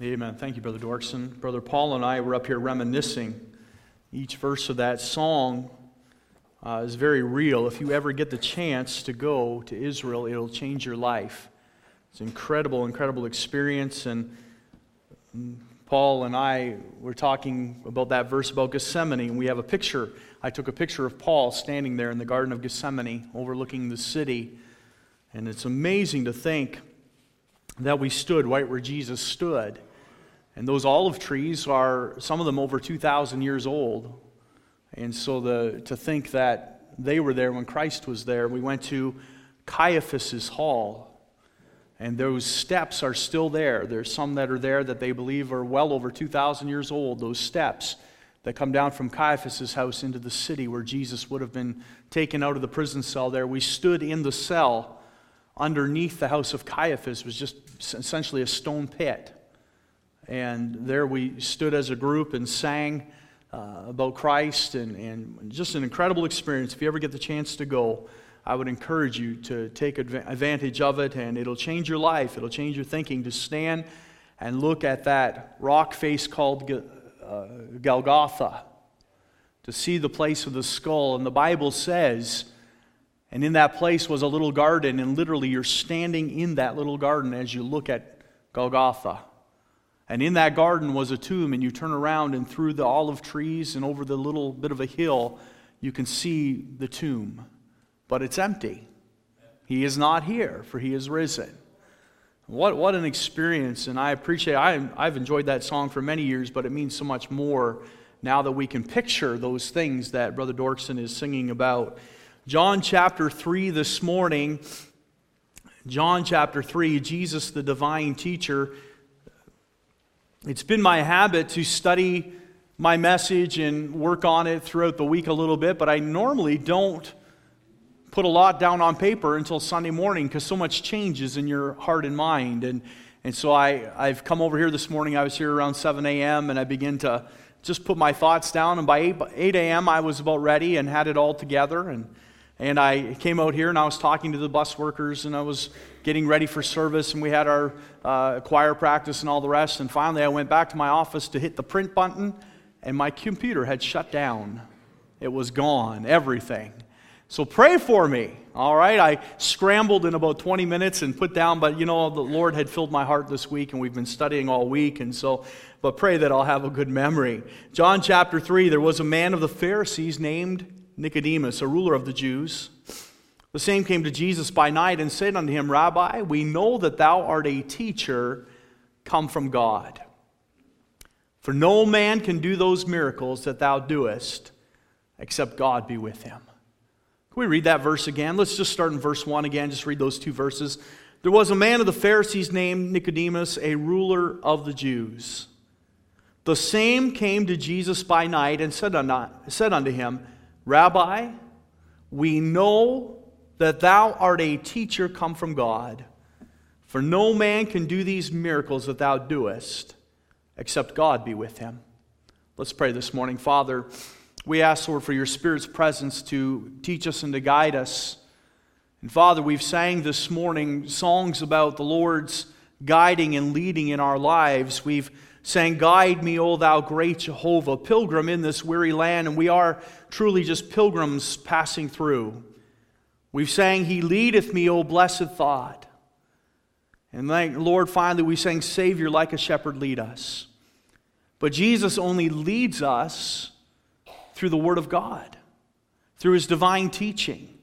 Amen. Thank you, Brother Dorkson. Brother Paul and I were up here reminiscing. Each verse of that song uh, is very real. If you ever get the chance to go to Israel, it'll change your life. It's an incredible, incredible experience. And Paul and I were talking about that verse about Gethsemane, and we have a picture. I took a picture of Paul standing there in the Garden of Gethsemane, overlooking the city. And it's amazing to think that we stood right where Jesus stood. And those olive trees are, some of them over 2,000 years old. And so the, to think that they were there when Christ was there, we went to Caiaphas's hall. And those steps are still there. There's some that are there that they believe are well over 2,000 years old. Those steps that come down from Caiaphas's house into the city where Jesus would have been taken out of the prison cell there. We stood in the cell underneath the house of Caiaphas, was just essentially a stone pit. And there we stood as a group and sang uh, about Christ, and, and just an incredible experience. If you ever get the chance to go, I would encourage you to take advantage of it, and it'll change your life. It'll change your thinking to stand and look at that rock face called uh, Golgotha, to see the place of the skull. And the Bible says, and in that place was a little garden, and literally you're standing in that little garden as you look at Golgotha. And in that garden was a tomb, and you turn around and through the olive trees and over the little bit of a hill, you can see the tomb. But it's empty. He is not here, for he is risen. What, what an experience, and I appreciate I, I've enjoyed that song for many years, but it means so much more now that we can picture those things that Brother Dorkson is singing about. John chapter 3 this morning, John chapter 3, Jesus, the divine teacher, it's been my habit to study my message and work on it throughout the week a little bit, but I normally don't put a lot down on paper until Sunday morning because so much changes in your heart and mind. And, and so I, I've come over here this morning. I was here around 7 a.m. and I begin to just put my thoughts down. And by 8, 8 a.m., I was about ready and had it all together. And, and I came out here and I was talking to the bus workers and I was getting ready for service, and we had our uh, choir practice and all the rest. And finally, I went back to my office to hit the print button, and my computer had shut down. It was gone, everything. So pray for me, all right? I scrambled in about 20 minutes and put down, but you know, the Lord had filled my heart this week, and we've been studying all week, and so, but pray that I'll have a good memory. John chapter 3 there was a man of the Pharisees named Nicodemus, a ruler of the Jews. The same came to Jesus by night and said unto him, Rabbi, we know that thou art a teacher come from God. For no man can do those miracles that thou doest except God be with him. Can we read that verse again? Let's just start in verse 1 again, just read those two verses. There was a man of the Pharisees named Nicodemus, a ruler of the Jews. The same came to Jesus by night and said unto, said unto him, Rabbi, we know that thou art a teacher come from God. For no man can do these miracles that thou doest except God be with him. Let's pray this morning. Father, we ask, Lord, for your Spirit's presence to teach us and to guide us. And Father, we've sang this morning songs about the Lord's guiding and leading in our lives. We've sang, Guide me, O thou great Jehovah, pilgrim in this weary land, and we are truly just pilgrims passing through. We've sang, He leadeth me, O blessed thought. And thank Lord, finally, we sang, Savior, like a shepherd, lead us. But Jesus only leads us through the Word of God, through His divine teaching.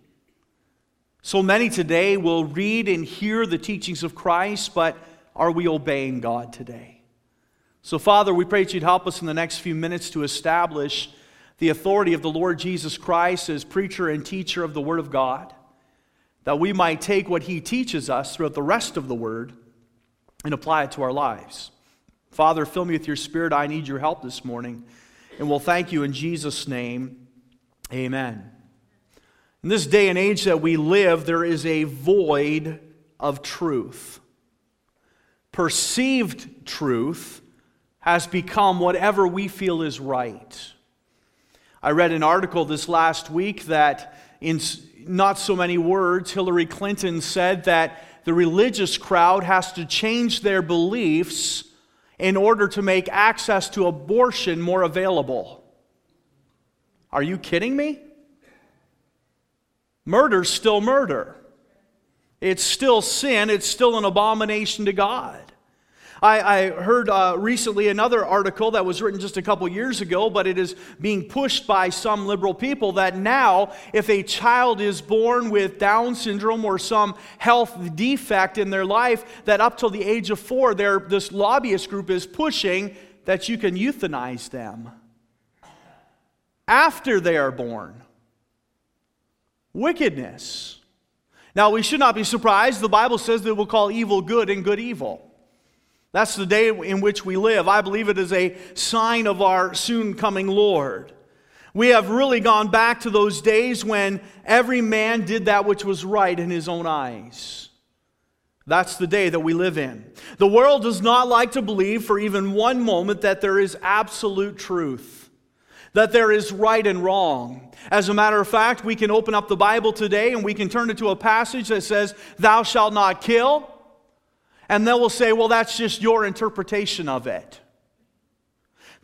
So many today will read and hear the teachings of Christ, but are we obeying God today? So, Father, we pray that you'd help us in the next few minutes to establish the authority of the Lord Jesus Christ as preacher and teacher of the Word of God, that we might take what He teaches us throughout the rest of the Word and apply it to our lives. Father, fill me with your Spirit. I need your help this morning. And we'll thank you in Jesus' name. Amen. In this day and age that we live, there is a void of truth. Perceived truth has become whatever we feel is right. I read an article this last week that, in not so many words, Hillary Clinton said that the religious crowd has to change their beliefs in order to make access to abortion more available. Are you kidding me? Murder's still murder. It's still sin. It's still an abomination to God. I, I heard uh, recently another article that was written just a couple years ago, but it is being pushed by some liberal people that now, if a child is born with Down syndrome or some health defect in their life, that up till the age of four, this lobbyist group is pushing that you can euthanize them after they are born. Wickedness. Now, we should not be surprised. The Bible says that we'll call evil good and good evil. That's the day in which we live. I believe it is a sign of our soon coming Lord. We have really gone back to those days when every man did that which was right in his own eyes. That's the day that we live in. The world does not like to believe for even one moment that there is absolute truth, that there is right and wrong. As a matter of fact, we can open up the Bible today and we can turn it to a passage that says, Thou shalt not kill. And they will say, well, that's just your interpretation of it.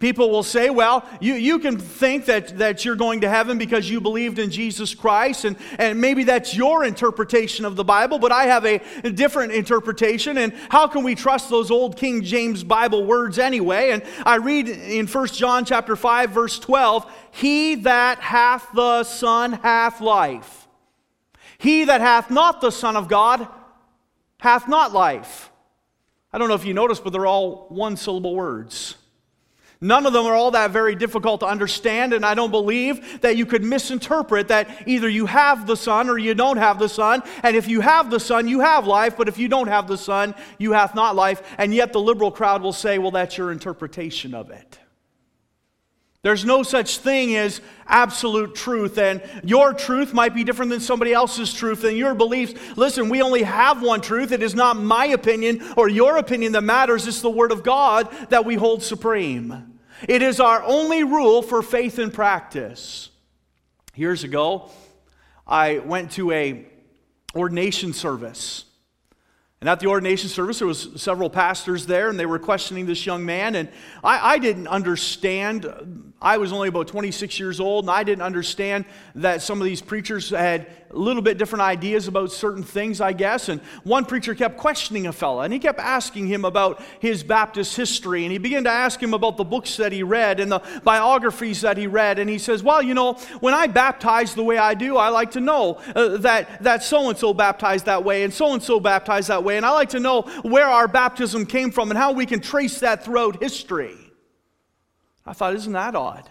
People will say, well, you, you can think that, that you're going to heaven because you believed in Jesus Christ, and, and maybe that's your interpretation of the Bible, but I have a, a different interpretation. And how can we trust those old King James Bible words anyway? And I read in 1 John chapter 5, verse 12, He that hath the Son hath life. He that hath not the Son of God hath not life. I don't know if you noticed, but they're all one syllable words. None of them are all that very difficult to understand, and I don't believe that you could misinterpret that either you have the Son or you don't have the Son. And if you have the Son, you have life, but if you don't have the Son, you have not life. And yet the liberal crowd will say, well, that's your interpretation of it. There's no such thing as absolute truth, and your truth might be different than somebody else's truth and your beliefs. Listen, we only have one truth. It is not my opinion or your opinion that matters, it's the Word of God that we hold supreme. It is our only rule for faith and practice. Years ago, I went to a ordination service. And at the ordination service, there was several pastors there, and they were questioning this young man. And I, I, didn't understand. I was only about 26 years old, and I didn't understand that some of these preachers had a little bit different ideas about certain things, I guess. And one preacher kept questioning a fella, and he kept asking him about his Baptist history. And he began to ask him about the books that he read and the biographies that he read. And he says, Well, you know, when I baptize the way I do, I like to know uh, that, that so and so baptized that way, and so and so baptized that way. And I like to know where our baptism came from and how we can trace that throughout history. I thought, Isn't that odd?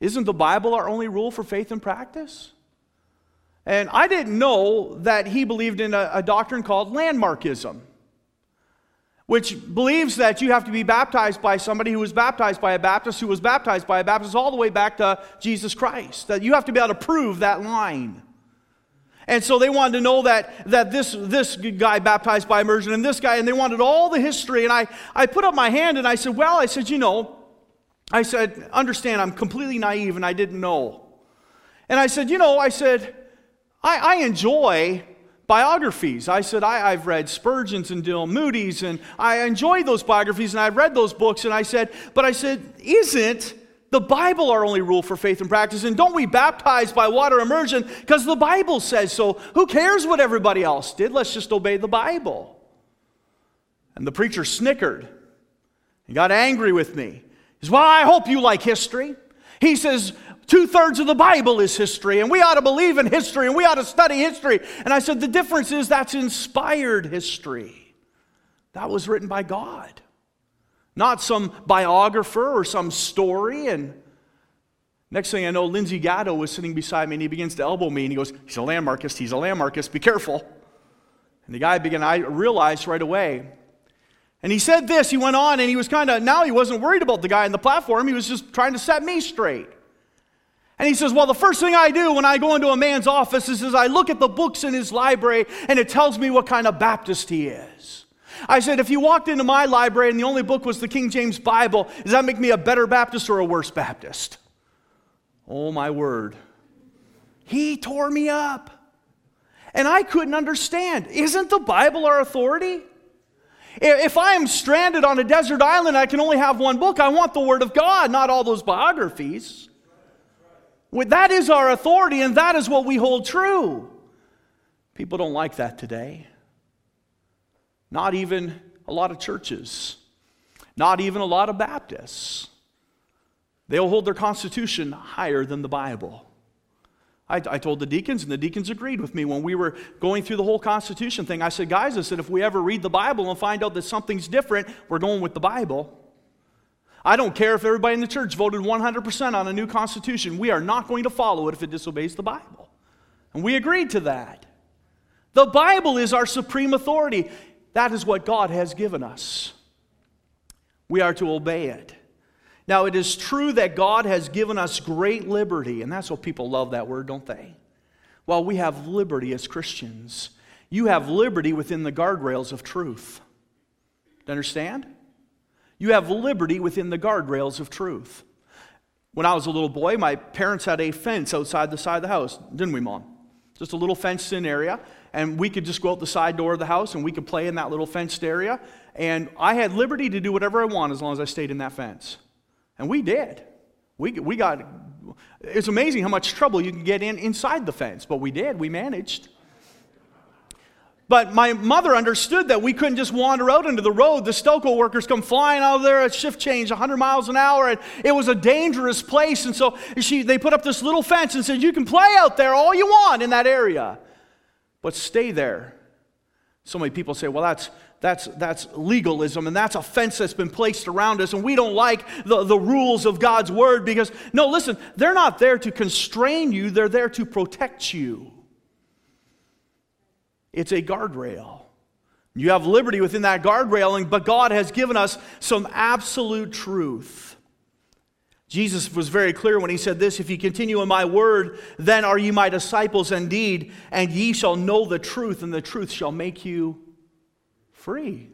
Isn't the Bible our only rule for faith and practice? And I didn't know that he believed in a, a doctrine called landmarkism, which believes that you have to be baptized by somebody who was baptized by a Baptist, who was baptized by a Baptist, all the way back to Jesus Christ. That you have to be able to prove that line. And so they wanted to know that, that this, this guy baptized by immersion and this guy, and they wanted all the history. And I, I put up my hand and I said, Well, I said, you know, I said, understand, I'm completely naive and I didn't know. And I said, you know, I said, I, I enjoy biographies. I said, I, have read Spurgeon's and D.L. Moody's, and I enjoy those biographies, and I've read those books. And I said, but I said, isn't the Bible our only rule for faith and practice? And don't we baptize by water immersion because the Bible says so? Who cares what everybody else did? Let's just obey the Bible. And the preacher snickered. He got angry with me. He says, Well, I hope you like history. He says, Two thirds of the Bible is history, and we ought to believe in history, and we ought to study history. And I said, the difference is that's inspired history. That was written by God, not some biographer or some story. And next thing I know, Lindsay Gatto was sitting beside me, and he begins to elbow me, and he goes, He's a landmarkist, he's a landmarkist, be careful. And the guy began, I realized right away. And he said this, he went on, and he was kind of, now he wasn't worried about the guy on the platform, he was just trying to set me straight. And he says, Well, the first thing I do when I go into a man's office is, is I look at the books in his library and it tells me what kind of Baptist he is. I said, If you walked into my library and the only book was the King James Bible, does that make me a better Baptist or a worse Baptist? Oh, my word. He tore me up. And I couldn't understand. Isn't the Bible our authority? If I am stranded on a desert island, I can only have one book. I want the Word of God, not all those biographies. That is our authority, and that is what we hold true. People don't like that today. Not even a lot of churches, not even a lot of Baptists. They'll hold their Constitution higher than the Bible. I, I, told the deacons, and the deacons agreed with me when we were going through the whole Constitution thing. I said, guys, I said, if we ever read the Bible and find out that something's different, we're going with the Bible. I don't care if everybody in the church voted 100% on a new Constitution. We are not going to follow it if it disobeys the Bible. And we agreed to that. The Bible is our supreme authority. That is what God has given us. We are to obey it. Now, it is true that God has given us great liberty, and that's what people love that word, don't they? Well, we have liberty as Christians. You have liberty within the guardrails of truth. Do you understand? You have liberty within the guardrails of truth. When I was a little boy, my parents had a fence outside the side of the house, didn't we, Mom? Just a little fenced in area, and we could just go out the side door of the house and we could play in that little fenced area. And I had liberty to do whatever I want as long as I stayed in that fence. And we did. We, we got, it's amazing how much trouble you can get in inside the fence, but we did. We managed. But my mother understood that we couldn't just wander out into the road. The Stelco workers come flying out of there at shift change 100 miles an hour, and it was a dangerous place. And so she, they put up this little fence and said, You can play out there all you want in that area, but stay there. So many people say, Well, that's, that's, that's legalism and that's a fence that's been placed around us and we don't like the, the rules of God's word because, no, listen, they're not there to constrain you, they're there to protect you. It's a guardrail. You have liberty within that guardrail, but God has given us some absolute truth. Jesus was very clear when he said this If ye continue in my word, then are ye my disciples indeed, and ye shall know the truth, and the truth shall make you free.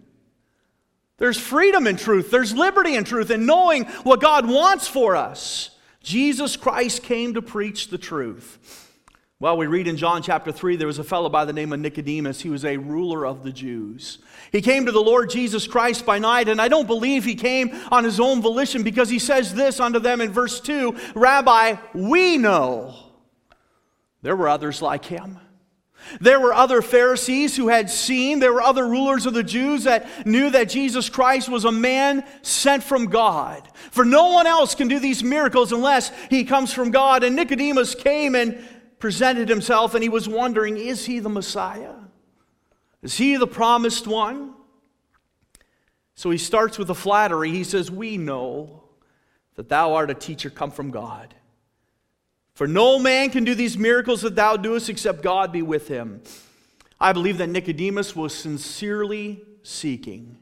There's freedom in truth, there's liberty in truth, and knowing what God wants for us. Jesus Christ came to preach the truth. Well, we read in John chapter 3 there was a fellow by the name of Nicodemus. He was a ruler of the Jews. He came to the Lord Jesus Christ by night, and I don't believe he came on his own volition because he says this unto them in verse 2 Rabbi, we know. There were others like him. There were other Pharisees who had seen, there were other rulers of the Jews that knew that Jesus Christ was a man sent from God. For no one else can do these miracles unless he comes from God. And Nicodemus came and presented himself, and he was wondering is he the Messiah? Is he the promised one? So he starts with a flattery. He says, We know that thou art a teacher come from God. For no man can do these miracles that thou doest except God be with him. I believe that Nicodemus was sincerely seeking.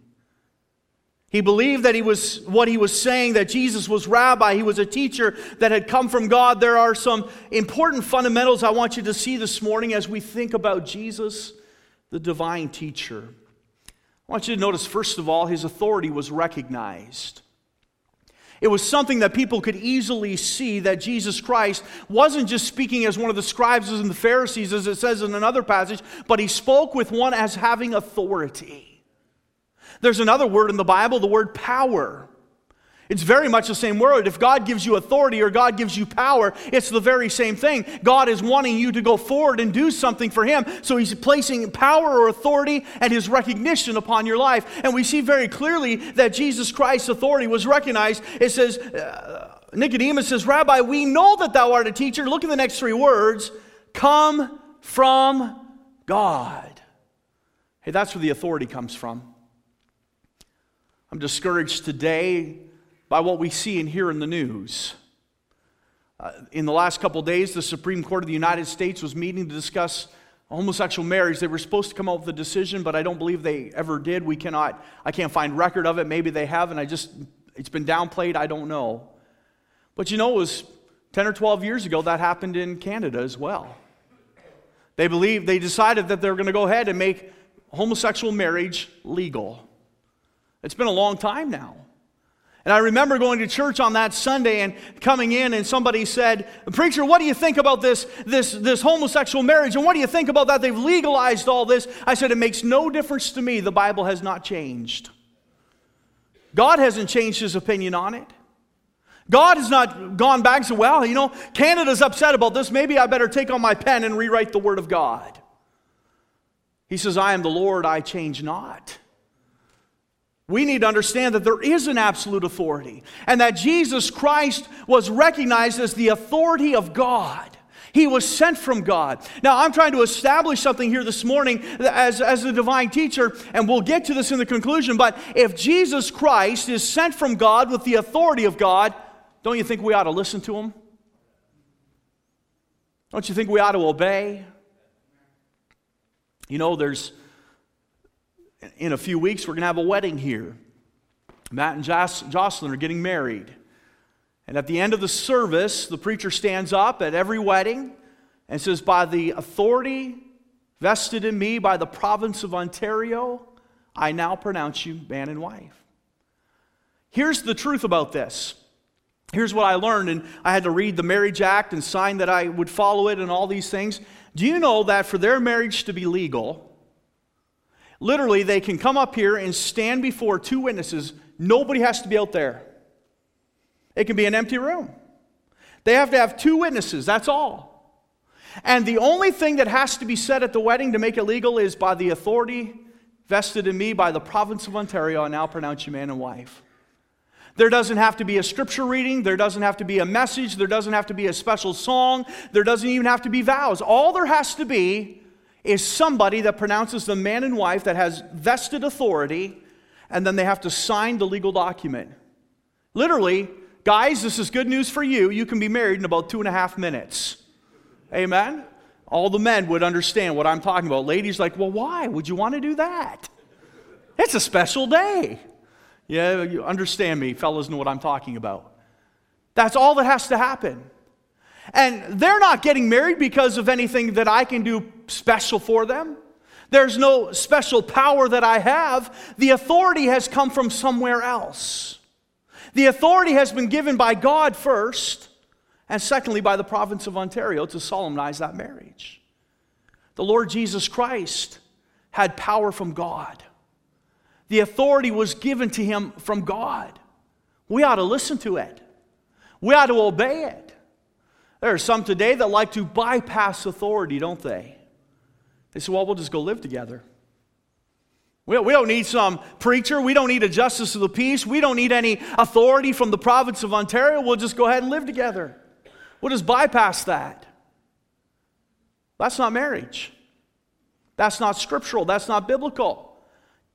He believed that he was what he was saying, that Jesus was rabbi, he was a teacher that had come from God. There are some important fundamentals I want you to see this morning as we think about Jesus, the divine teacher. I want you to notice, first of all, his authority was recognized. It was something that people could easily see that Jesus Christ wasn't just speaking as one of the scribes and the Pharisees, as it says in another passage, but he spoke with one as having authority. There's another word in the Bible, the word power. It's very much the same word. If God gives you authority or God gives you power, it's the very same thing. God is wanting you to go forward and do something for Him. So He's placing power or authority and His recognition upon your life. And we see very clearly that Jesus Christ's authority was recognized. It says, uh, Nicodemus says, Rabbi, we know that thou art a teacher. Look at the next three words come from God. Hey, that's where the authority comes from. I'm discouraged today by what we see and hear in the news. Uh, in the last couple days, the Supreme Court of the United States was meeting to discuss homosexual marriage. They were supposed to come out with a decision, but I don't believe they ever did. We cannot, I can't find record of it. Maybe they have, and I just, it's been downplayed. I don't know. But you know, it was 10 or 12 years ago that happened in Canada as well. They believed, they decided that they were going to go ahead and make homosexual marriage legal. It's been a long time now. And I remember going to church on that Sunday and coming in, and somebody said, Preacher, what do you think about this, this, this homosexual marriage? And what do you think about that? They've legalized all this. I said, It makes no difference to me. The Bible has not changed. God hasn't changed his opinion on it. God has not gone back and said, Well, you know, Canada's upset about this. Maybe I better take on my pen and rewrite the Word of God. He says, I am the Lord, I change not. We need to understand that there is an absolute authority and that Jesus Christ was recognized as the authority of God. He was sent from God. Now, I'm trying to establish something here this morning as, as a divine teacher, and we'll get to this in the conclusion. But if Jesus Christ is sent from God with the authority of God, don't you think we ought to listen to him? Don't you think we ought to obey? You know, there's in a few weeks, we're going to have a wedding here. Matt and Jocelyn are getting married. And at the end of the service, the preacher stands up at every wedding and says, By the authority vested in me by the province of Ontario, I now pronounce you man and wife. Here's the truth about this. Here's what I learned, and I had to read the Marriage Act and sign that I would follow it and all these things. Do you know that for their marriage to be legal, Literally, they can come up here and stand before two witnesses. Nobody has to be out there. It can be an empty room. They have to have two witnesses, that's all. And the only thing that has to be said at the wedding to make it legal is by the authority vested in me by the province of Ontario, I now pronounce you man and wife. There doesn't have to be a scripture reading. There doesn't have to be a message. There doesn't have to be a special song. There doesn't even have to be vows. All there has to be is somebody that pronounces the man and wife that has vested authority, and then they have to sign the legal document. Literally, guys, this is good news for you. You can be married in about two and a half minutes. Amen? All the men would understand what I'm talking about. Ladies, like, well, why would you want to do that? It's a special day. Yeah, you understand me. Fellas know what I'm talking about. That's all that has to happen. And they're not getting married because of anything that I can do special for them. There's no special power that I have. The authority has come from somewhere else. The authority has been given by God first, and secondly, by the province of Ontario to solemnize that marriage. The Lord Jesus Christ had power from God, the authority was given to him from God. We ought to listen to it, we ought to obey it. There are some today that like to bypass authority, don't they? They say, well, we'll just go live together. We don't need some preacher. We don't need a justice of the peace. We don't need any authority from the province of Ontario. We'll just go ahead and live together. We'll just bypass that. That's not marriage. That's not scriptural. That's not biblical.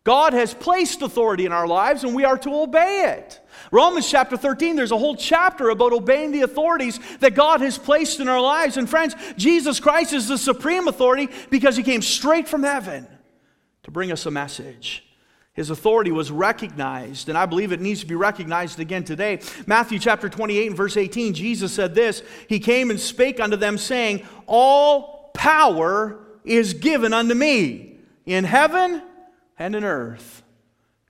God has placed authority in our lives and we are to obey it. Romans chapter 13, there's a whole chapter about obeying the authorities that God has placed in our lives. And friends, Jesus Christ is the supreme authority because he came straight from heaven to bring us a message. His authority was recognized, and I believe it needs to be recognized again today. Matthew chapter 28 and verse 18, Jesus said this He came and spake unto them, saying, All power is given unto me in heaven and in earth.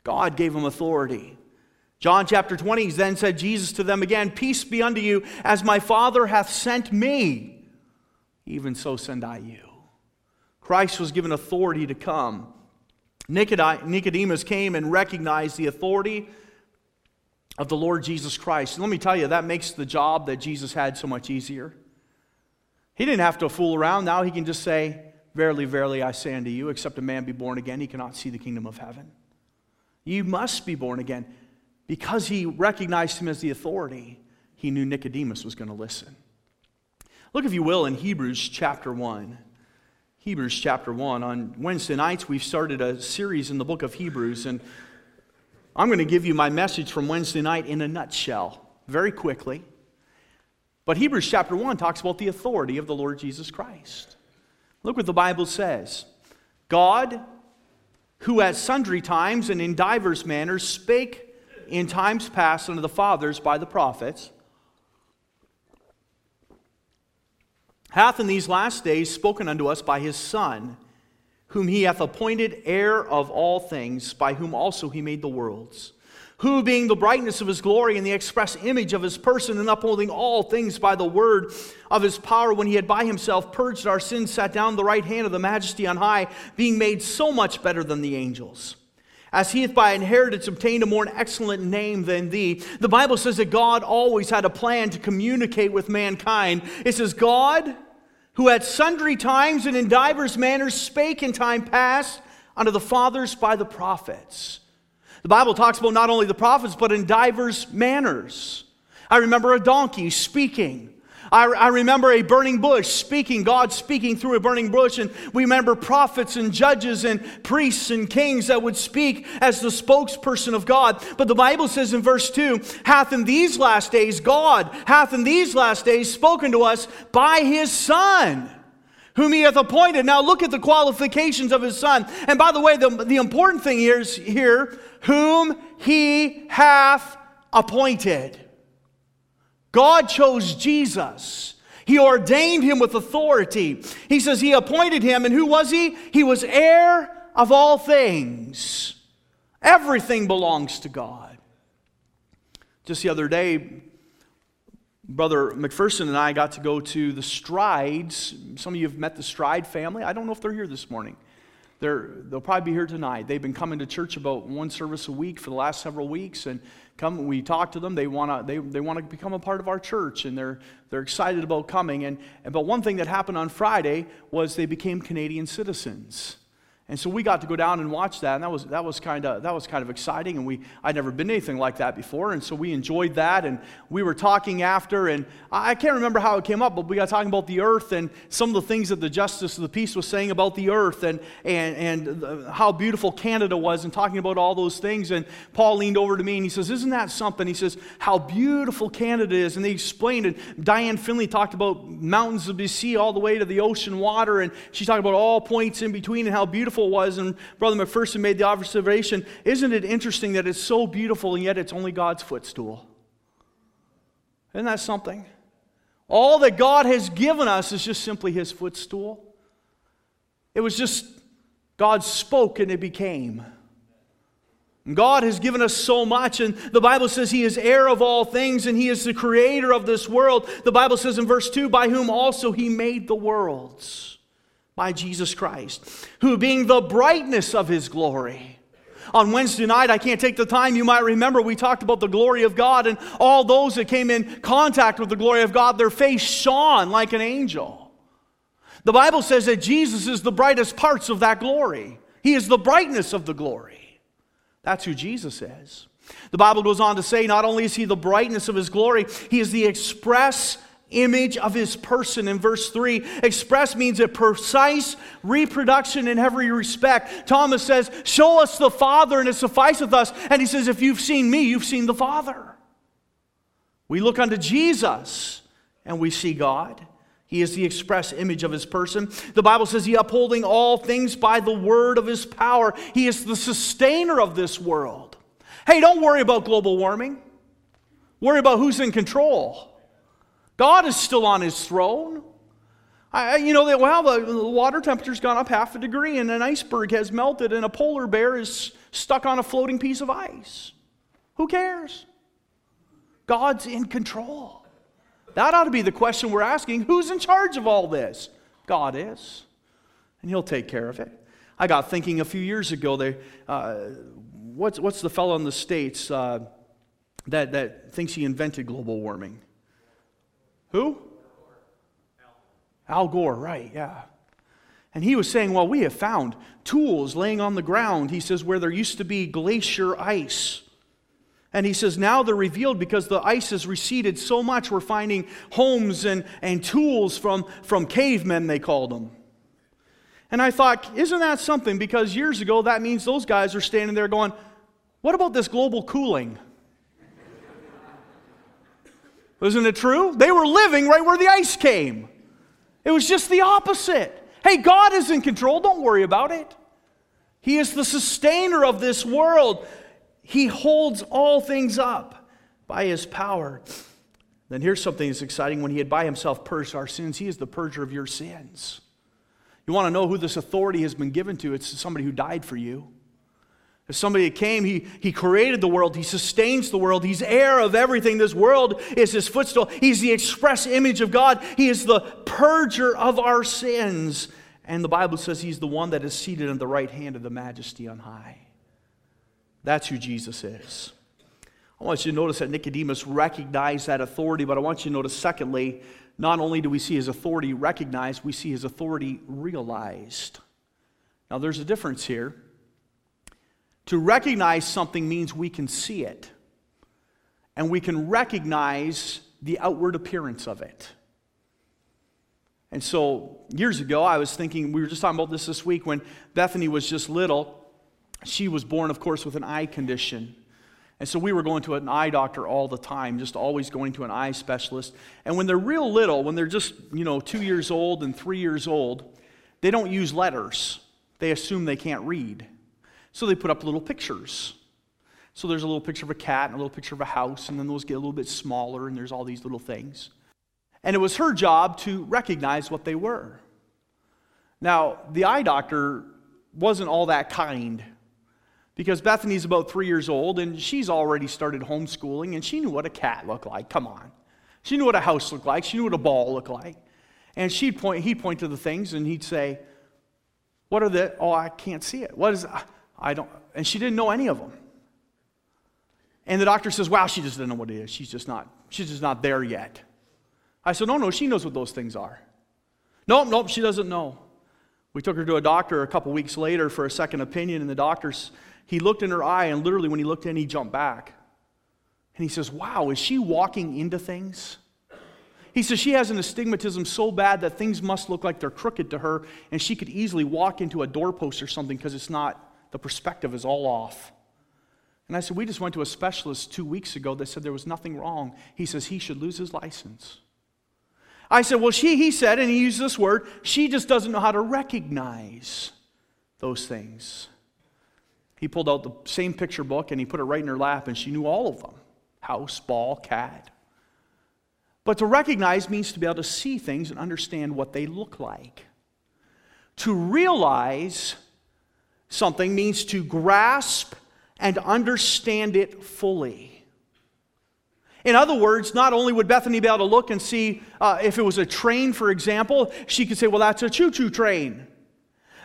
God gave him authority. John chapter 20 then said Jesus to them again, Peace be unto you, as my Father hath sent me, even so send I you. Christ was given authority to come. Nicodemus came and recognized the authority of the Lord Jesus Christ. And let me tell you, that makes the job that Jesus had so much easier. He didn't have to fool around. Now he can just say, Verily, verily, I say unto you, except a man be born again, he cannot see the kingdom of heaven. You must be born again. Because he recognized him as the authority, he knew Nicodemus was going to listen. Look, if you will, in Hebrews chapter 1. Hebrews chapter 1. On Wednesday nights, we've started a series in the book of Hebrews, and I'm going to give you my message from Wednesday night in a nutshell, very quickly. But Hebrews chapter 1 talks about the authority of the Lord Jesus Christ. Look what the Bible says. God, who at sundry times and in divers manners spake in times past unto the fathers by the prophets, hath in these last days spoken unto us by his Son, whom he hath appointed heir of all things, by whom also he made the worlds who, being the brightness of his glory and the express image of his person, and upholding all things by the word of his power, when he had by himself purged our sins, sat down the right hand of the majesty on high, being made so much better than the angels. As he hath by inheritance obtained a more excellent name than thee. The Bible says that God always had a plan to communicate with mankind. It says, God, who at sundry times and in divers manners spake in time past unto the fathers by the prophets the Bible talks about not only the prophets, but in divers manners. I remember a donkey speaking. I, I, remember a burning bush speaking, God speaking through a burning bush. And we remember prophets and judges and priests and kings that would speak as the spokesperson of God. But the Bible says in verse 2 hath in these last days, God hath in these last days spoken to us by his Son whom he hath appointed. Now look at the qualifications of his son. And by the way, the, the important thing here is here, whom he hath appointed. God chose Jesus. He ordained him with authority. He says he appointed him, and who was he? He was heir of all things. Everything belongs to God. Just the other day, Brother McPherson and I got to go to the Strides. Some of you have met the Stride family. I don't know if they're here this morning. They're, they'll probably be here tonight. They've been coming to church about one service a week for the last several weeks, and come we talk to them. They want to they, they want to become a part of our church, and they're they're excited about coming. And, and but one thing that happened on Friday was they became Canadian citizens. And so we got to go down and watch that, and that was, that was kind of that was kind of exciting. And we I'd never been anything like that before, and so we enjoyed that. And we were talking after, and I can't remember how it came up, but we got talking about the earth and some of the things that the justice of the peace was saying about the earth, and and and how beautiful Canada was, and talking about all those things. And Paul leaned over to me and he says, "Isn't that something?" He says, "How beautiful Canada is." And they explained, and Diane Finley talked about mountains of the sea all the way to the ocean water, and she talked about all points in between and how beautiful beautiful was. And Brother McPherson made the observation isn't it interesting that it's so beautiful and yet it's only God's footstool? Isn't that something? All that God has given us is just simply His footstool. It was just God spoke and it became. God has given us so much, and the Bible says He is heir of all things, and He is the creator of this world. The Bible says in verse 2 by whom also He made the worlds by Jesus Christ, who being the brightness of his glory. On Wednesday night, I can't take the time, you might remember we talked about the glory of God, and all those that came in contact with the glory of God, their face shone like an angel. The Bible says that Jesus is the brightest parts of that glory, He is the brightness of the glory. That's who Jesus is. The Bible goes on to say not only is He the brightness of His glory, He is the express image of his person in verse 3. Express means a precise reproduction in every respect. Thomas says, Show us the Father, and it sufficeth us. And he says, If you've seen me, you've seen the Father. We look unto Jesus and we see God. He is the express image of his person. The Bible says he upholding all things by the word of his power. He is the sustainer of this world. Hey, don't worry about global warming. Worry about who's in control. God is still on his throne. I, you know, that, well, the water temperature's gone up half a degree and an iceberg has melted and a polar bear is stuck on a floating piece of ice. Who cares? God's in control. That ought to be the question we're asking. Who's in charge of all this? God is. And He'll take care of it. I got thinking a few years ago, they, uh, what's, what's the fellow in the States uh, that, that thinks he invented global warming? Who? Al Gore, right, yeah. And he was saying, Well, we have found tools laying on the ground, he says, where there used to be glacier ice. And he says, Now they're revealed because the ice has receded so much, we're finding homes and, and tools from, from cavemen, they called them. And I thought, Isn't that something? Because years ago, that means those guys are standing there going, What about this global cooling? Isn't it true? They were living right where the ice came. It was just the opposite. Hey, God is in control. Don't worry about it. He is the sustainer of this world. He holds all things up by his power. Then here's something that's exciting. When he had by himself purged our sins, he is the purger of your sins. You want to know who this authority has been given to? It's somebody who died for you. As somebody that came, he, he created the world, he sustains the world, he's heir of everything. This world is his footstool. He's the express image of God, he is the purger of our sins. And the Bible says he's the one that is seated on the right hand of the majesty on high. That's who Jesus is. I want you to notice that Nicodemus recognized that authority, but I want you to notice, secondly, not only do we see his authority recognized, we see his authority realized. Now, there's a difference here. To recognize something means we can see it, and we can recognize the outward appearance of it. And so, years ago, I was thinking, we were just talking about this this week when Bethany was just little. She was born, of course, with an eye condition. And so we were going to an eye doctor all the time, just always going to an eye specialist. And when they're real little, when they're just, you know, two years old and three years old, they don't use letters. They assume they can't read. So they put up little pictures. So there's a little picture of a cat and a little picture of a house, and then those get a little bit smaller, and there's all these little things. And it was her job to recognize what they were. Now, the eye doctor wasn't all that kind because Bethany's about three years old and she's already started homeschooling and she knew what a cat looked like. Come on. She knew what a house looked like. She knew what a ball looked like. And she'd point, he'd point to the things and he'd say, What are the, oh, I can't see it. What is, I don't, and she didn't know any of them. And the doctor says, Wow, she just doesn't know what it is. She's just not, she's just not there yet. I said, No, no, she knows what those things are. Nope, nope, she doesn't know. We took her to a doctor a couple weeks later for a second opinion, and the doctor, he looked in her eye, and literally when he looked in, he jumped back. And he says, Wow, is she walking into things? He says she has an astigmatism so bad that things must look like they're crooked to her, and she could easily walk into a doorpost or something because it's not, the perspective is all off. And I said, We just went to a specialist two weeks ago that said there was nothing wrong. He says he should lose his license. I said, Well, she, he said, and he used this word, she just doesn't know how to recognize those things. He pulled out the same picture book and he put it right in her lap, and she knew all of them house, ball, cat. But to recognize means to be able to see things and understand what they look like. To realize something means to grasp and understand it fully. In other words, not only would Bethany be able to look and see uh, if it was a train, for example, she could say, well, that's a choo choo train.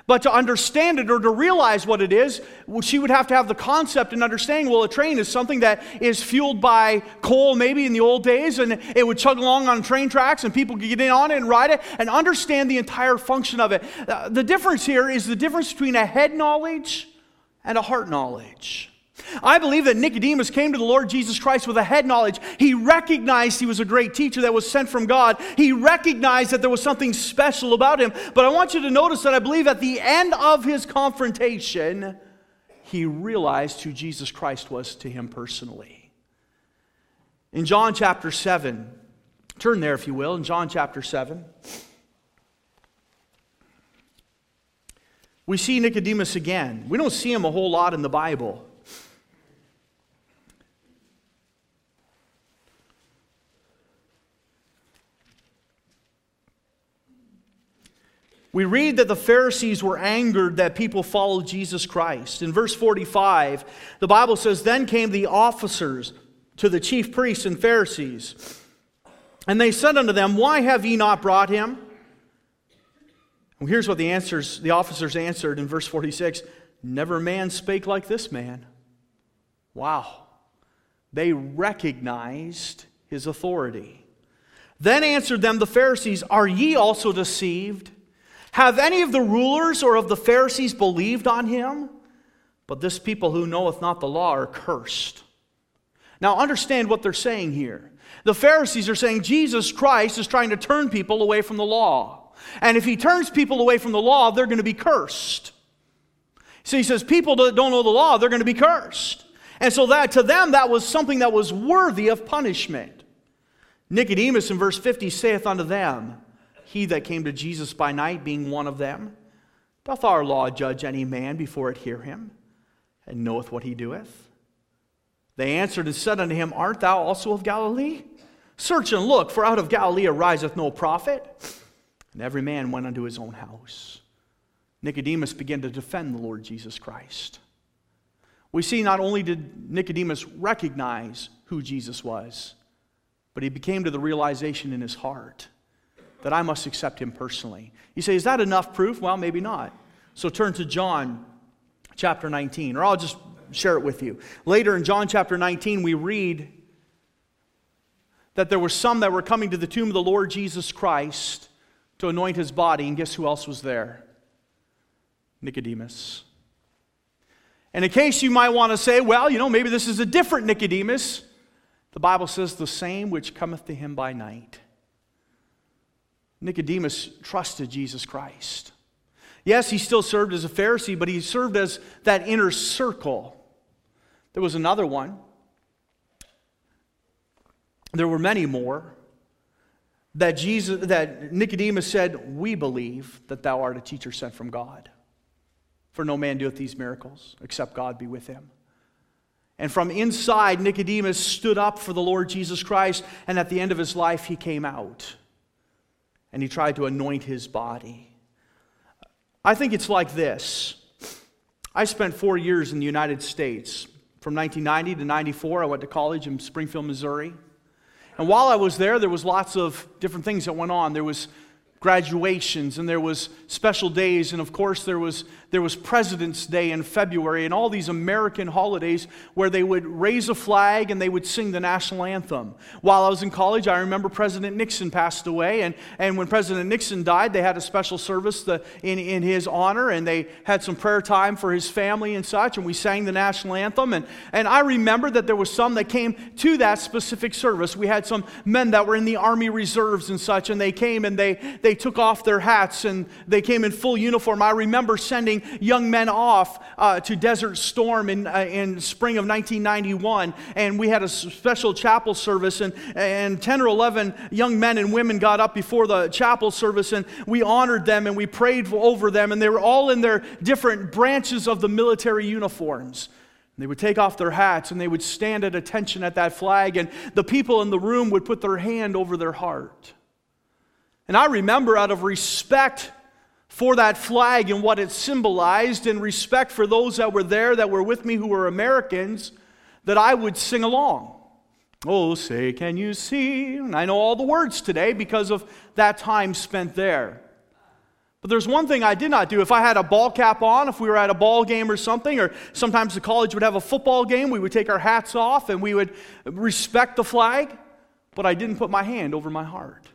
But to understand it or to realize what it is, she would have to have the concept and understanding. Well, a train is something that is fueled by coal, maybe in the old days, and it would chug along on train tracks, and people could get in on it and ride it and understand the entire function of it. Uh, the difference here is the difference between a head knowledge and a heart knowledge. I believe that Nicodemus came to the Lord Jesus Christ with a head knowledge. He recognized he was a great teacher that was sent from God. He recognized that there was something special about him. But I want you to notice that I believe at the end of his confrontation, he realized who Jesus Christ was to him personally. In John chapter 7, turn there if you will, in John chapter 7. We see Nicodemus again. We don't see him a whole lot in the Bible. We read that the Pharisees were angered that people followed Jesus Christ. In verse 45, the Bible says, Then came the officers to the chief priests and Pharisees, and they said unto them, Why have ye not brought him? Well, here's what the answers, the officers answered in verse 46 Never man spake like this man. Wow. They recognized his authority. Then answered them the Pharisees, Are ye also deceived? Have any of the rulers or of the Pharisees believed on him? But this people who knoweth not the law are cursed. Now, understand what they're saying here. The Pharisees are saying Jesus Christ is trying to turn people away from the law. And if he turns people away from the law, they're going to be cursed. So he says, people that don't know the law, they're going to be cursed. And so that to them, that was something that was worthy of punishment. Nicodemus in verse 50 saith unto them, he that came to Jesus by night being one of them? Doth our law judge any man before it hear him, and knoweth what he doeth? They answered and said unto him, Art thou also of Galilee? Search and look, for out of Galilee ariseth no prophet. And every man went unto his own house. Nicodemus began to defend the Lord Jesus Christ. we see not only did Nicodemus recognize who Jesus was, but he became to the realization in his heart that I must accept him personally. You say, is that enough proof? Well, maybe not. So turn to John chapter 19, or I'll just share it with you. Later in John chapter 19, we read that there were some that were coming to the tomb of the Lord Jesus Christ to anoint his body, and guess who else was there? Nicodemus. And in case you might want to say, well, you know, maybe this is a different Nicodemus, the Bible says, the same which cometh to him by night. Nicodemus trusted Jesus Christ. Yes, he still served as a Pharisee, but he served as that inner circle. There was another one. There were many more that Jesus that Nicodemus said, "We believe that thou art a teacher sent from God." For no man doeth these miracles except God be with him. And from inside, Nicodemus stood up for the Lord Jesus Christ, and at the end of his life, he came out and he tried to anoint his body. I think it's like this I spent four years in the United States. From 1990 to 94, I went to college in Springfield, Missouri. And while I was there, there was lots of different things that went on. There was graduations and there was special days and of course there was there was president's day in february and all these american holidays where they would raise a flag and they would sing the national anthem. While i was in college i remember president nixon passed away and, and when president nixon died they had a special service the, in, in his honor and they had some prayer time for his family and such and we sang the national anthem and, and i remember that there was some that came to that specific service. We had some men that were in the army reserves and such and they came and they, they they took off their hats and they came in full uniform. I remember sending young men off uh, to Desert Storm in, uh, in spring of 1991, and we had a special chapel service, and, and 10 or 11 young men and women got up before the chapel service, and we honored them and we prayed over them, and they were all in their different branches of the military uniforms. They would take off their hats and they would stand at attention at that flag, and the people in the room would put their hand over their heart. And I remember, out of respect for that flag and what it symbolized, and respect for those that were there that were with me who were Americans, that I would sing along. Oh, say, can you see? And I know all the words today because of that time spent there. But there's one thing I did not do. If I had a ball cap on, if we were at a ball game or something, or sometimes the college would have a football game, we would take our hats off and we would respect the flag, but I didn't put my hand over my heart.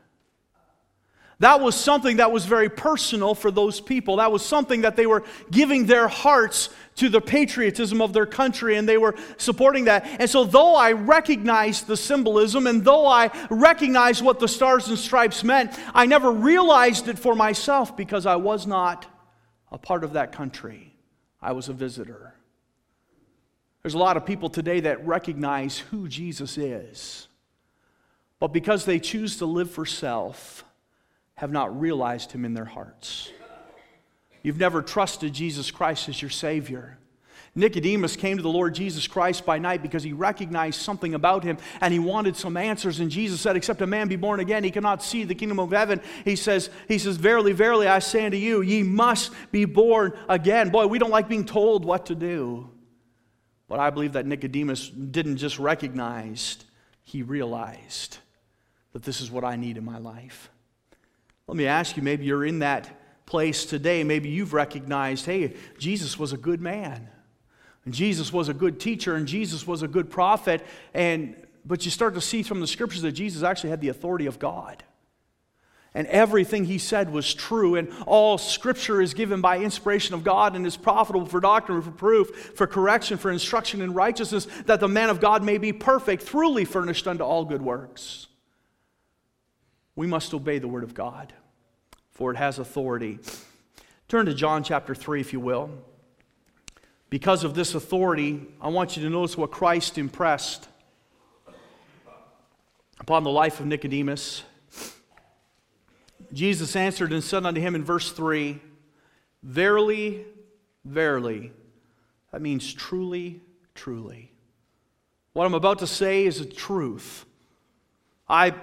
That was something that was very personal for those people. That was something that they were giving their hearts to the patriotism of their country and they were supporting that. And so, though I recognized the symbolism and though I recognized what the stars and stripes meant, I never realized it for myself because I was not a part of that country. I was a visitor. There's a lot of people today that recognize who Jesus is, but because they choose to live for self, have not realized him in their hearts. You've never trusted Jesus Christ as your Savior. Nicodemus came to the Lord Jesus Christ by night because he recognized something about him and he wanted some answers. And Jesus said, Except a man be born again, he cannot see the kingdom of heaven. He says, he says Verily, verily, I say unto you, ye must be born again. Boy, we don't like being told what to do. But I believe that Nicodemus didn't just recognize, he realized that this is what I need in my life. Let me ask you maybe you're in that place today. Maybe you've recognized, hey, Jesus was a good man. And Jesus was a good teacher and Jesus was a good prophet and but you start to see from the scriptures that Jesus actually had the authority of God. And everything he said was true, and all scripture is given by inspiration of God and is profitable for doctrine, for proof, for correction, for instruction in righteousness, that the man of God may be perfect, truly furnished unto all good works. We must obey the word of God for it has authority. Turn to John chapter 3, if you will. Because of this authority, I want you to notice what Christ impressed upon the life of Nicodemus. Jesus answered and said unto him in verse 3 Verily, verily. That means truly, truly. What I'm about to say is a truth. I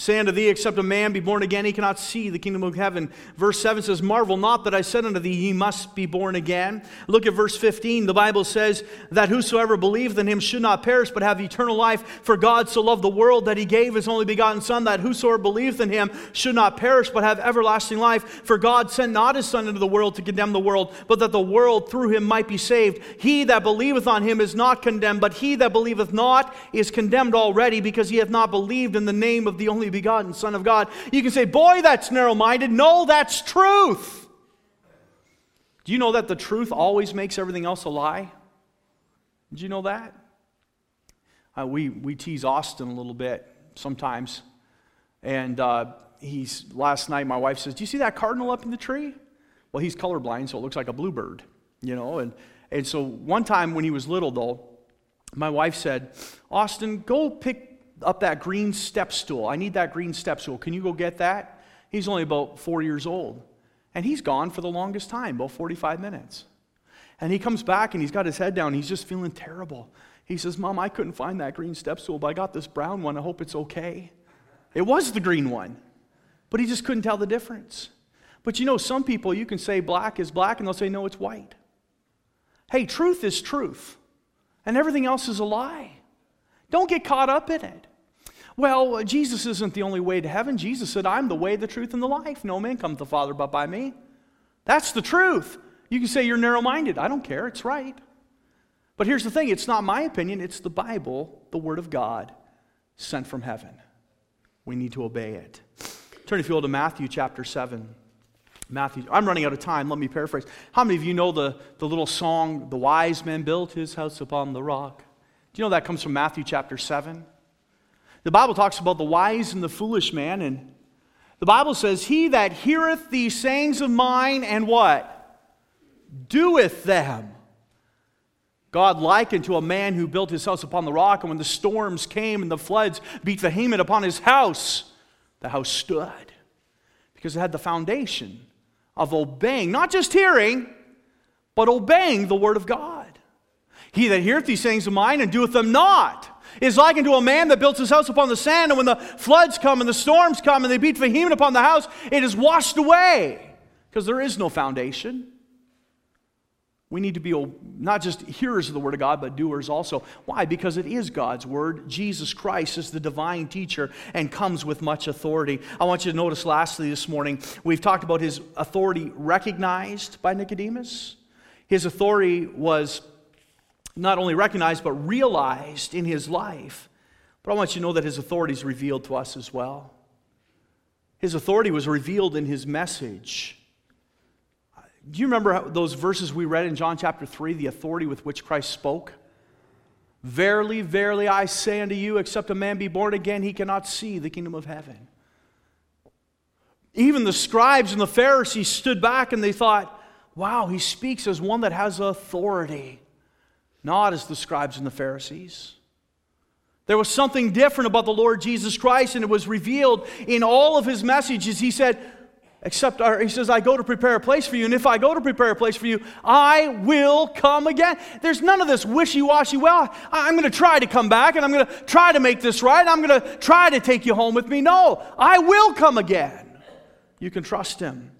Say unto thee, except a man be born again, he cannot see the kingdom of heaven. Verse 7 says, Marvel not that I said unto thee, ye must be born again. Look at verse 15. The Bible says that whosoever believeth in him should not perish, but have eternal life. For God so loved the world that he gave his only begotten Son, that whosoever believeth in him should not perish, but have everlasting life. For God sent not his Son into the world to condemn the world, but that the world through him might be saved. He that believeth on him is not condemned, but he that believeth not is condemned already, because he hath not believed in the name of the only begotten Son of God. You can say, Boy, that's narrow minded. No, that's truth. Do you know that the truth always makes everything else a lie? Did you know that? Uh, we, we tease Austin a little bit sometimes. And uh, he's, last night, my wife says, Do you see that cardinal up in the tree? Well, he's colorblind, so it looks like a bluebird, you know. And, and so one time when he was little, though, my wife said, Austin, go pick up that green step stool. I need that green step stool. Can you go get that? He's only about four years old. And he's gone for the longest time, about 45 minutes. And he comes back and he's got his head down. He's just feeling terrible. He says, Mom, I couldn't find that green step stool, but I got this brown one. I hope it's okay. It was the green one, but he just couldn't tell the difference. But you know, some people, you can say black is black, and they'll say, no, it's white. Hey, truth is truth, and everything else is a lie. Don't get caught up in it. Well, Jesus isn't the only way to heaven. Jesus said, I'm the way, the truth, and the life. No man comes to the Father but by me. That's the truth. You can say you're narrow minded. I don't care. It's right. But here's the thing it's not my opinion, it's the Bible, the Word of God, sent from heaven. We need to obey it. Turn, if you will, to Matthew chapter 7. Matthew, I'm running out of time. Let me paraphrase. How many of you know the, the little song, The Wise Man Built His House Upon the Rock? Do you know that comes from Matthew chapter 7? The Bible talks about the wise and the foolish man, and the Bible says, He that heareth these sayings of mine and what? Doeth them. God likened to a man who built his house upon the rock, and when the storms came and the floods beat vehement upon his house, the house stood because it had the foundation of obeying, not just hearing, but obeying the word of God. He that heareth these sayings of mine and doeth them not is likened to a man that built his house upon the sand, and when the floods come and the storms come and they beat vehement upon the house, it is washed away because there is no foundation. We need to be not just hearers of the Word of God, but doers also. Why? Because it is God's Word. Jesus Christ is the divine teacher and comes with much authority. I want you to notice, lastly, this morning, we've talked about his authority recognized by Nicodemus. His authority was not only recognized, but realized in his life. But I want you to know that his authority is revealed to us as well. His authority was revealed in his message. Do you remember those verses we read in John chapter 3, the authority with which Christ spoke? Verily, verily, I say unto you, except a man be born again, he cannot see the kingdom of heaven. Even the scribes and the Pharisees stood back and they thought, wow, he speaks as one that has authority not as the scribes and the Pharisees. There was something different about the Lord Jesus Christ, and it was revealed in all of his messages. He said, Except, he says, I go to prepare a place for you, and if I go to prepare a place for you, I will come again. There's none of this wishy washy, well, I'm going to try to come back, and I'm going to try to make this right, I'm going to try to take you home with me. No, I will come again. You can trust him.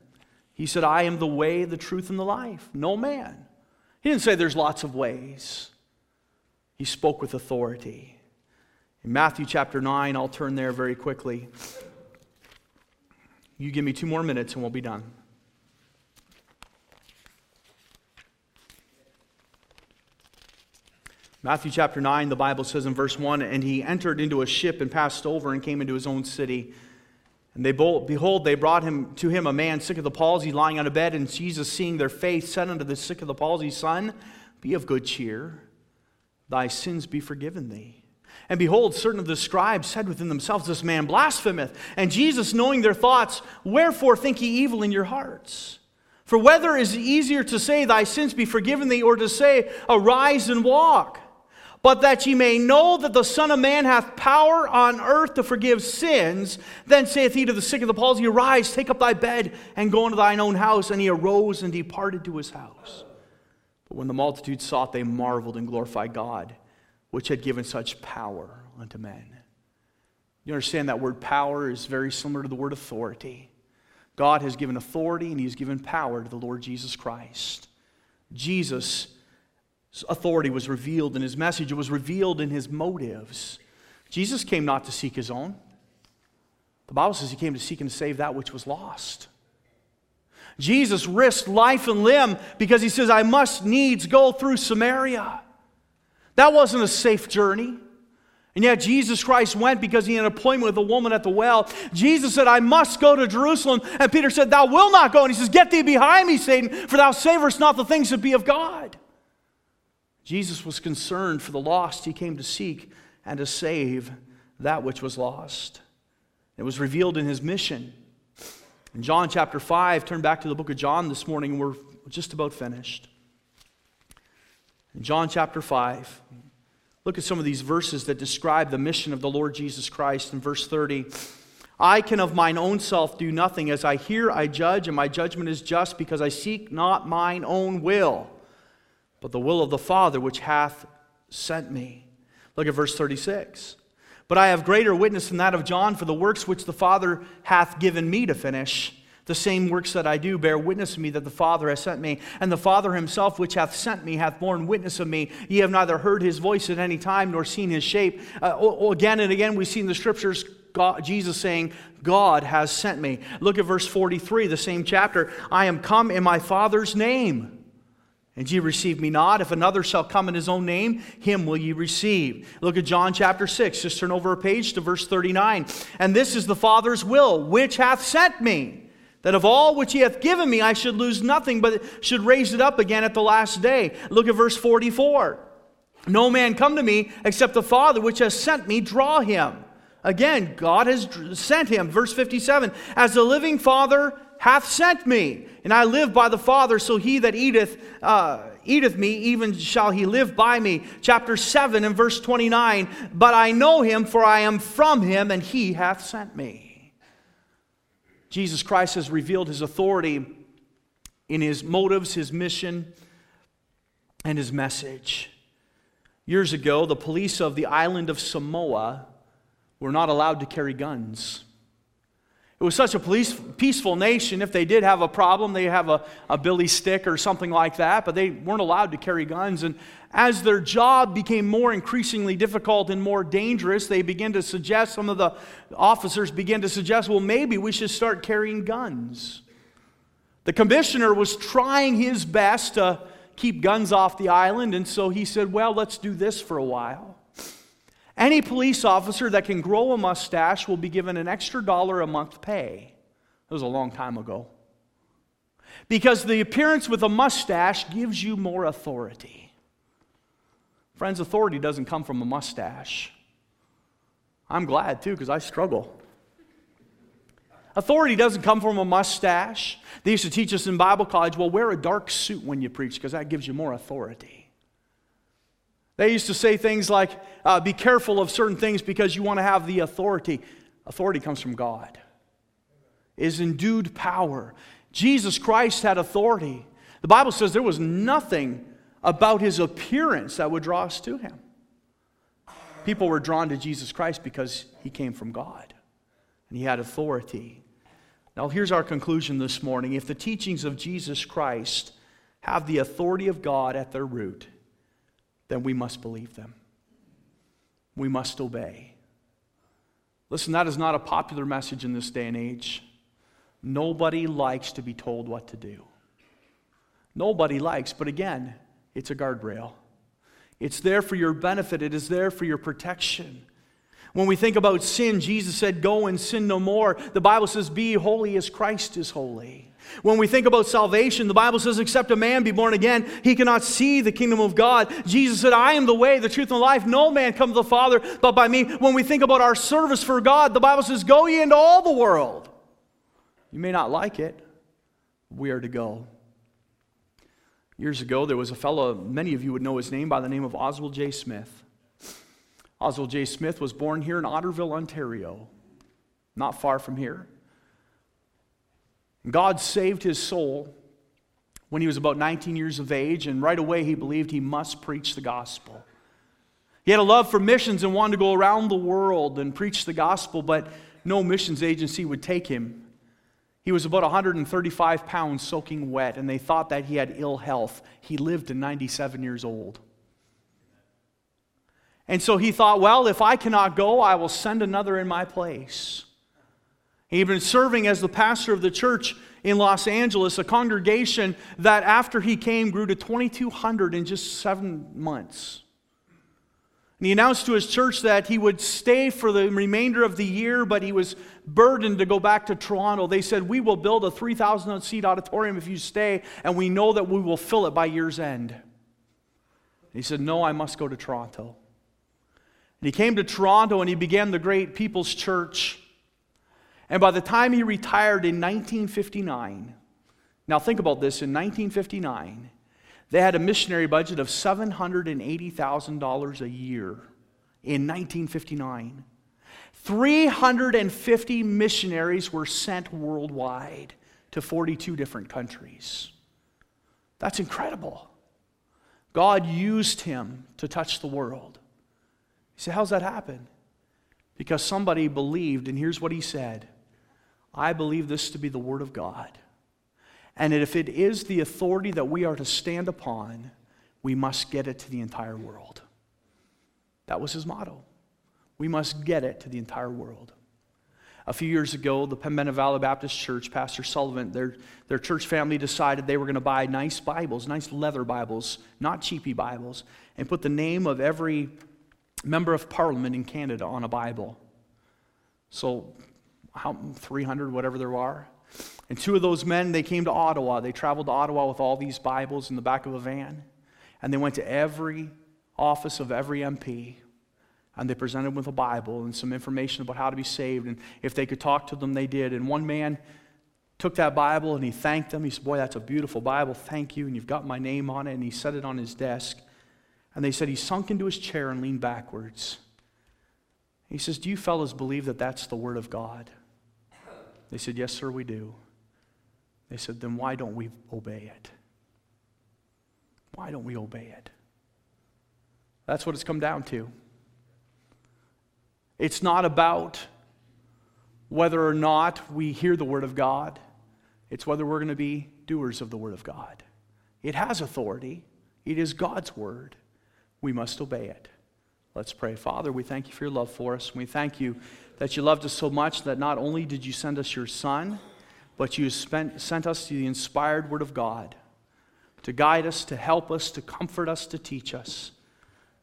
He said, I am the way, the truth, and the life. No man he didn't say there's lots of ways. He spoke with authority. In Matthew chapter 9, I'll turn there very quickly. You give me two more minutes and we'll be done. Matthew chapter 9, the Bible says in verse 1 And he entered into a ship and passed over and came into his own city. And they behold, they brought him to him a man sick of the palsy, lying on a bed. And Jesus, seeing their faith, said unto the sick of the palsy, Son, be of good cheer, thy sins be forgiven thee. And behold, certain of the scribes said within themselves, This man blasphemeth. And Jesus, knowing their thoughts, Wherefore think ye evil in your hearts? For whether is it easier to say, Thy sins be forgiven thee, or to say, Arise and walk? But that ye may know that the Son of Man hath power on earth to forgive sins, then saith he to the sick of the palsy, Arise, take up thy bed, and go into thine own house. And he arose and departed to his house. But when the multitude saw it, they marveled and glorified God, which had given such power unto men. You understand that word power is very similar to the word authority. God has given authority and He's given power to the Lord Jesus Christ. Jesus' authority was revealed in His message, it was revealed in His motives. Jesus came not to seek His own. The Bible says He came to seek and save that which was lost. Jesus risked life and limb because He says, I must needs go through Samaria. That wasn't a safe journey. And yet Jesus Christ went because he had an appointment with a woman at the well. Jesus said, I must go to Jerusalem. And Peter said, Thou wilt not go. And he says, Get thee behind me, Satan, for thou savorest not the things that be of God. Jesus was concerned for the lost. He came to seek and to save that which was lost. It was revealed in his mission. In John chapter 5, turn back to the book of John this morning, we're just about finished. In John chapter 5, Look at some of these verses that describe the mission of the Lord Jesus Christ. In verse 30, I can of mine own self do nothing. As I hear, I judge, and my judgment is just, because I seek not mine own will, but the will of the Father which hath sent me. Look at verse 36. But I have greater witness than that of John, for the works which the Father hath given me to finish the same works that I do bear witness of me that the Father has sent me. And the Father himself, which hath sent me, hath borne witness of me. Ye have neither heard his voice at any time nor seen his shape. Uh, again and again, we see in the scriptures God, Jesus saying, God has sent me. Look at verse 43, the same chapter. I am come in my Father's name. And ye receive me not. If another shall come in his own name, him will ye receive. Look at John chapter 6. Just turn over a page to verse 39. And this is the Father's will, which hath sent me that of all which he hath given me, I should lose nothing, but should raise it up again at the last day. Look at verse 44. No man come to me except the Father which has sent me draw him. Again, God has sent him. Verse 57 As the living Father hath sent me, and I live by the Father, so he that eateth, uh, eateth me, even shall he live by me. Chapter 7 and verse 29 But I know him, for I am from him, and he hath sent me. Jesus Christ has revealed his authority in his motives, his mission, and his message. Years ago, the police of the island of Samoa were not allowed to carry guns. It was such a police, peaceful nation. If they did have a problem, they have a, a billy stick or something like that, but they weren't allowed to carry guns. And as their job became more increasingly difficult and more dangerous, they began to suggest, some of the officers began to suggest, well, maybe we should start carrying guns. The commissioner was trying his best to keep guns off the island, and so he said, well, let's do this for a while. Any police officer that can grow a mustache will be given an extra dollar a month pay. That was a long time ago. Because the appearance with a mustache gives you more authority. Friends, authority doesn't come from a mustache. I'm glad too, because I struggle. Authority doesn't come from a mustache. They used to teach us in Bible college well, wear a dark suit when you preach because that gives you more authority. They used to say things like, uh, be careful of certain things because you want to have the authority. Authority comes from God, is endued power. Jesus Christ had authority. The Bible says there was nothing about his appearance that would draw us to him. People were drawn to Jesus Christ because he came from God and he had authority. Now, here's our conclusion this morning. If the teachings of Jesus Christ have the authority of God at their root, then we must believe them. We must obey. Listen, that is not a popular message in this day and age. Nobody likes to be told what to do. Nobody likes, but again, it's a guardrail. It's there for your benefit, it is there for your protection. When we think about sin, Jesus said, Go and sin no more. The Bible says, Be holy as Christ is holy. When we think about salvation, the Bible says, Except a man be born again, he cannot see the kingdom of God. Jesus said, I am the way, the truth, and the life. No man comes to the Father but by me. When we think about our service for God, the Bible says, Go ye into all the world. You may not like it, we are to go. Years ago, there was a fellow, many of you would know his name by the name of Oswald J. Smith. Oswald J. Smith was born here in Otterville, Ontario, not far from here. God saved his soul when he was about 19 years of age, and right away he believed he must preach the gospel. He had a love for missions and wanted to go around the world and preach the gospel, but no missions agency would take him. He was about 135 pounds soaking wet, and they thought that he had ill health. He lived to 97 years old. And so he thought, well, if I cannot go, I will send another in my place. He'd been serving as the pastor of the church in Los Angeles, a congregation that after he came grew to 2,200 in just seven months. And he announced to his church that he would stay for the remainder of the year, but he was burdened to go back to Toronto. They said, We will build a 3,000 seat auditorium if you stay, and we know that we will fill it by year's end. He said, No, I must go to Toronto. And he came to Toronto and he began the great People's Church. And by the time he retired in 1959, now think about this in 1959, they had a missionary budget of $780,000 a year in 1959. 350 missionaries were sent worldwide to 42 different countries. That's incredible. God used him to touch the world. You say, How's that happen? Because somebody believed, and here's what he said I believe this to be the Word of God. And if it is the authority that we are to stand upon, we must get it to the entire world. That was his motto. We must get it to the entire world. A few years ago, the Pembina Valley Baptist Church, Pastor Sullivan, their, their church family decided they were going to buy nice Bibles, nice leather Bibles, not cheapy Bibles, and put the name of every member of parliament in Canada on a Bible. So how, 300, whatever there are. And two of those men, they came to Ottawa. They traveled to Ottawa with all these Bibles in the back of a van. And they went to every office of every MP. And they presented them with a Bible and some information about how to be saved. And if they could talk to them, they did. And one man took that Bible and he thanked them. He said, Boy, that's a beautiful Bible. Thank you. And you've got my name on it. And he set it on his desk. And they said he sunk into his chair and leaned backwards. He says, Do you fellows believe that that's the Word of God? They said, Yes, sir, we do. They said, Then why don't we obey it? Why don't we obey it? That's what it's come down to. It's not about whether or not we hear the Word of God, it's whether we're going to be doers of the Word of God. It has authority, it is God's Word. We must obey it. Let's pray. Father, we thank you for your love for us. We thank you that you loved us so much that not only did you send us your Son, but you spent, sent us the inspired Word of God to guide us, to help us, to comfort us, to teach us.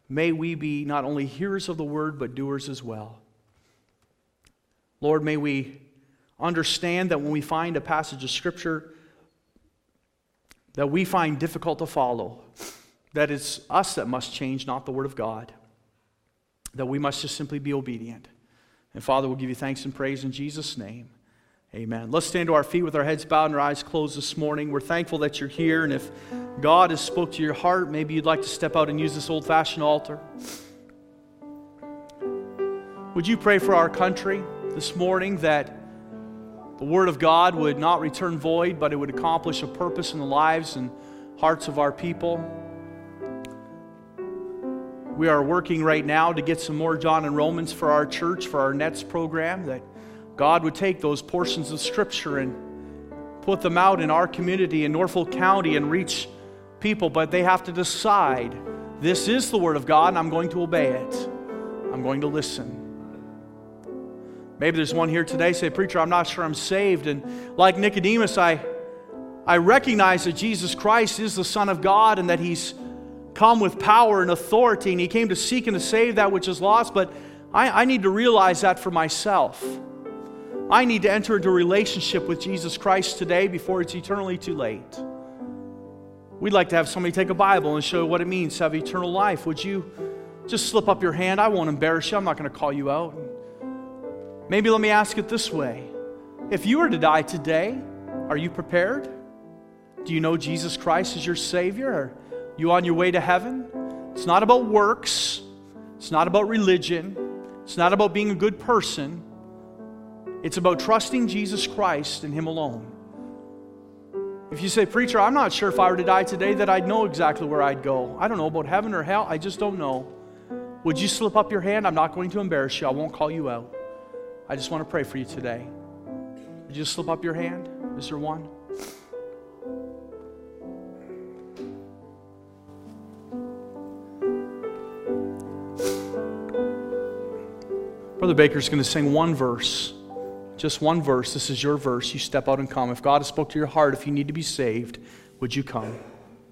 May we be not only hearers of the Word, but doers as well. Lord, may we understand that when we find a passage of Scripture that we find difficult to follow, that it's us that must change, not the Word of God that we must just simply be obedient. And Father, we'll give you thanks and praise in Jesus' name. Amen. Let's stand to our feet with our heads bowed and our eyes closed this morning. We're thankful that you're here. And if God has spoke to your heart, maybe you'd like to step out and use this old fashioned altar. Would you pray for our country this morning that the Word of God would not return void, but it would accomplish a purpose in the lives and hearts of our people? We are working right now to get some more John and Romans for our church, for our NETS program, that God would take those portions of Scripture and put them out in our community in Norfolk County and reach people, but they have to decide this is the Word of God and I'm going to obey it. I'm going to listen. Maybe there's one here today say, Preacher, I'm not sure I'm saved. And like Nicodemus, I, I recognize that Jesus Christ is the Son of God and that He's come with power and authority, and he came to seek and to save that which is lost. But I, I need to realize that for myself. I need to enter into a relationship with Jesus Christ today before it's eternally too late. We'd like to have somebody take a Bible and show what it means to have eternal life. Would you just slip up your hand? I won't embarrass you. I'm not going to call you out. Maybe let me ask it this way If you were to die today, are you prepared? Do you know Jesus Christ as your Savior? You on your way to heaven? It's not about works. It's not about religion. It's not about being a good person. It's about trusting Jesus Christ and Him alone. If you say, Preacher, I'm not sure if I were to die today that I'd know exactly where I'd go. I don't know about heaven or hell. I just don't know. Would you slip up your hand? I'm not going to embarrass you. I won't call you out. I just want to pray for you today. Would you slip up your hand? Is there one? Brother Baker's going to sing one verse. Just one verse. This is your verse. You step out and come. If God has spoke to your heart, if you need to be saved, would you come?